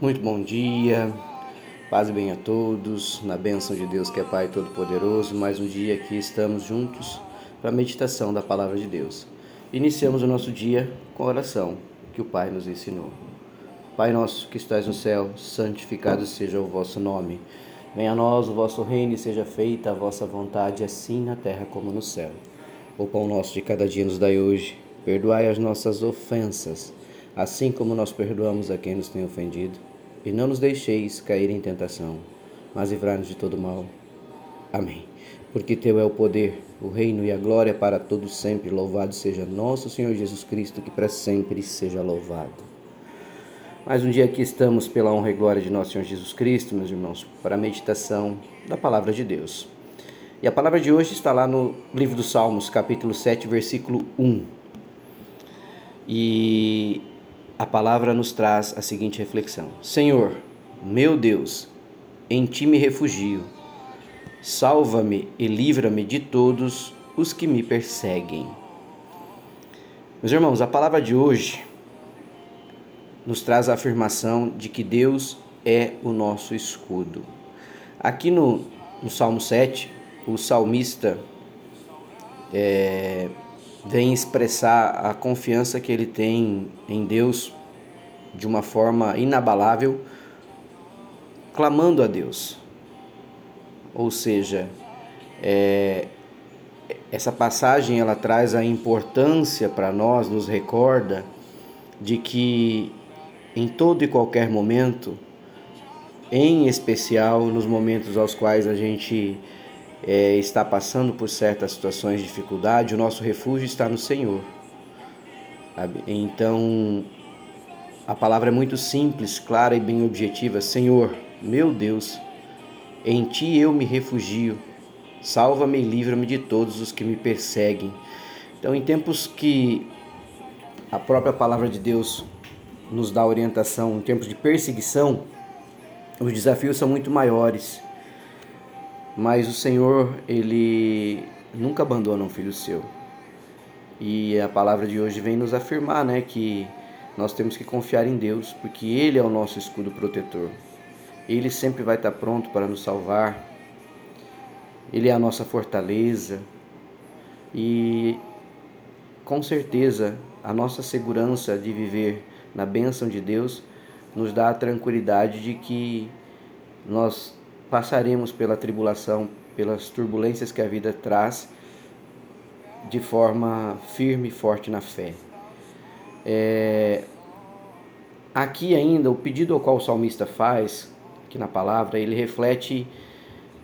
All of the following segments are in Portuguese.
Muito bom dia, paz e bem a todos, na bênção de Deus que é Pai Todo-Poderoso. Mais um dia aqui estamos juntos para a meditação da Palavra de Deus. Iniciamos o nosso dia com a oração que o Pai nos ensinou. Pai nosso que estás no céu, santificado seja o vosso nome. Venha a nós o vosso reino e seja feita a vossa vontade, assim na terra como no céu. O pão nosso de cada dia nos dai hoje. Perdoai as nossas ofensas, assim como nós perdoamos a quem nos tem ofendido e não nos deixeis cair em tentação, mas livrai-nos de todo mal. Amém. Porque teu é o poder, o reino e a glória para todos sempre. Louvado seja nosso Senhor Jesus Cristo, que para sempre seja louvado. Mais um dia aqui estamos pela honra e glória de nosso Senhor Jesus Cristo, meus irmãos, para a meditação da palavra de Deus. E a palavra de hoje está lá no livro dos Salmos, capítulo 7, versículo 1. E a palavra nos traz a seguinte reflexão: Senhor, meu Deus, em ti me refugio. Salva-me e livra-me de todos os que me perseguem. Meus irmãos, a palavra de hoje nos traz a afirmação de que Deus é o nosso escudo. Aqui no, no Salmo 7, o salmista é, vem expressar a confiança que ele tem em Deus de uma forma inabalável, clamando a Deus. Ou seja, é, essa passagem ela traz a importância para nós, nos recorda de que em todo e qualquer momento, em especial nos momentos aos quais a gente é, está passando por certas situações de dificuldade, o nosso refúgio está no Senhor. Sabe? Então, a palavra é muito simples, clara e bem objetiva. Senhor, meu Deus, em Ti eu me refugio. Salva-me e livra-me de todos os que me perseguem. Então, em tempos que a própria palavra de Deus nos dá orientação, em tempos de perseguição, os desafios são muito maiores mas o Senhor, ele nunca abandona um filho seu. E a palavra de hoje vem nos afirmar, né, que nós temos que confiar em Deus, porque ele é o nosso escudo protetor. Ele sempre vai estar pronto para nos salvar. Ele é a nossa fortaleza. E com certeza a nossa segurança de viver na bênção de Deus nos dá a tranquilidade de que nós passaremos pela tribulação, pelas turbulências que a vida traz, de forma firme e forte na fé. É, aqui ainda, o pedido ao qual o salmista faz, aqui na palavra, ele reflete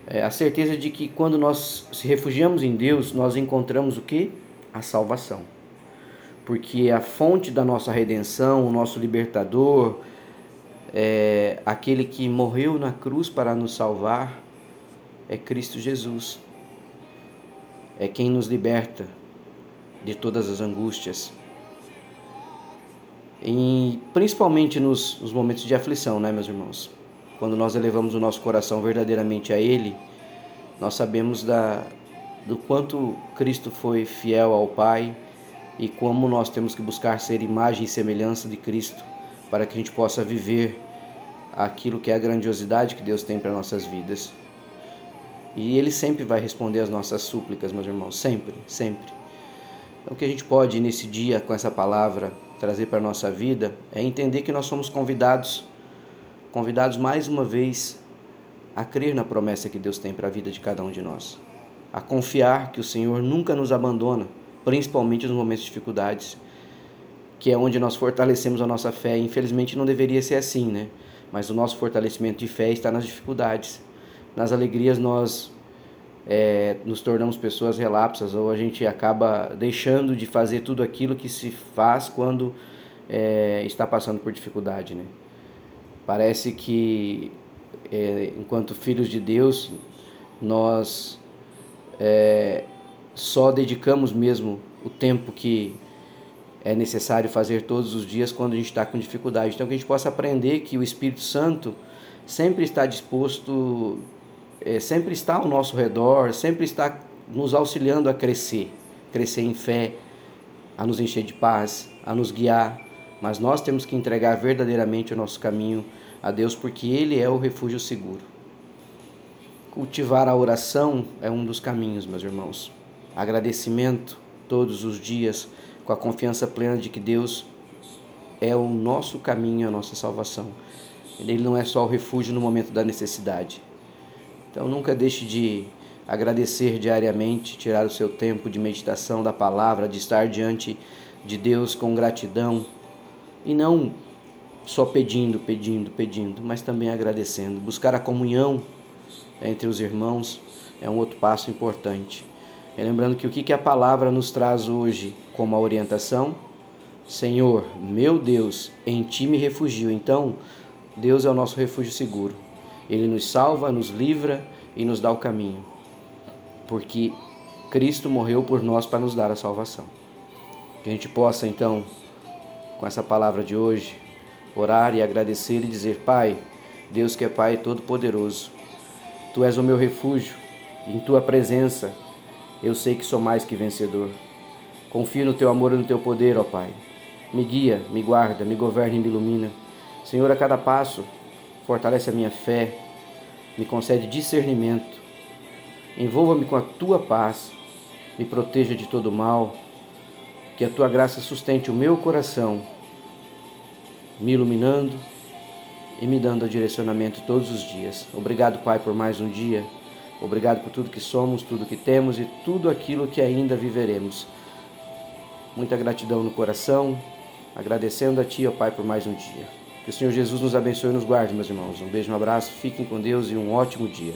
é, a certeza de que quando nós se refugiamos em Deus, nós encontramos o que? A salvação. Porque a fonte da nossa redenção, o nosso libertador, é, aquele que morreu na cruz para nos salvar é Cristo Jesus. É quem nos liberta de todas as angústias. E principalmente nos, nos momentos de aflição, né, meus irmãos? Quando nós elevamos o nosso coração verdadeiramente a Ele, nós sabemos da, do quanto Cristo foi fiel ao Pai e como nós temos que buscar ser imagem e semelhança de Cristo para que a gente possa viver aquilo que é a grandiosidade que Deus tem para nossas vidas. E Ele sempre vai responder às nossas súplicas, meus irmãos, sempre, sempre. Então, o que a gente pode nesse dia, com essa palavra, trazer para a nossa vida é entender que nós somos convidados, convidados mais uma vez a crer na promessa que Deus tem para a vida de cada um de nós, a confiar que o Senhor nunca nos abandona, principalmente nos momentos de dificuldades, que é onde nós fortalecemos a nossa fé. Infelizmente não deveria ser assim, né? Mas o nosso fortalecimento de fé está nas dificuldades. Nas alegrias nós é, nos tornamos pessoas relapsas ou a gente acaba deixando de fazer tudo aquilo que se faz quando é, está passando por dificuldade, né? Parece que é, enquanto filhos de Deus nós é, só dedicamos mesmo o tempo que é necessário fazer todos os dias quando a gente está com dificuldade. Então, que a gente possa aprender que o Espírito Santo sempre está disposto, é, sempre está ao nosso redor, sempre está nos auxiliando a crescer, crescer em fé, a nos encher de paz, a nos guiar. Mas nós temos que entregar verdadeiramente o nosso caminho a Deus porque Ele é o refúgio seguro. Cultivar a oração é um dos caminhos, meus irmãos. Agradecimento todos os dias, com a confiança plena de que Deus é o nosso caminho, a nossa salvação. Ele não é só o refúgio no momento da necessidade. Então nunca deixe de agradecer diariamente, tirar o seu tempo de meditação da palavra, de estar diante de Deus com gratidão e não só pedindo, pedindo, pedindo, mas também agradecendo. Buscar a comunhão entre os irmãos é um outro passo importante. Lembrando que o que a palavra nos traz hoje como a orientação? Senhor, meu Deus, em ti me refugio. Então, Deus é o nosso refúgio seguro. Ele nos salva, nos livra e nos dá o caminho. Porque Cristo morreu por nós para nos dar a salvação. Que a gente possa, então, com essa palavra de hoje, orar e agradecer e dizer: Pai, Deus que é Pai Todo-Poderoso, Tu és o meu refúgio, em Tua presença eu sei que sou mais que vencedor. Confio no Teu amor e no Teu poder, ó Pai. Me guia, me guarda, me governa e me ilumina. Senhor, a cada passo, fortalece a minha fé, me concede discernimento, envolva-me com a Tua paz, me proteja de todo mal, que a Tua graça sustente o meu coração me iluminando e me dando direcionamento todos os dias. Obrigado, Pai, por mais um dia. Obrigado por tudo que somos, tudo que temos e tudo aquilo que ainda viveremos. Muita gratidão no coração, agradecendo a Ti, ó Pai, por mais um dia. Que o Senhor Jesus nos abençoe e nos guarde, meus irmãos. Um beijo, um abraço, fiquem com Deus e um ótimo dia.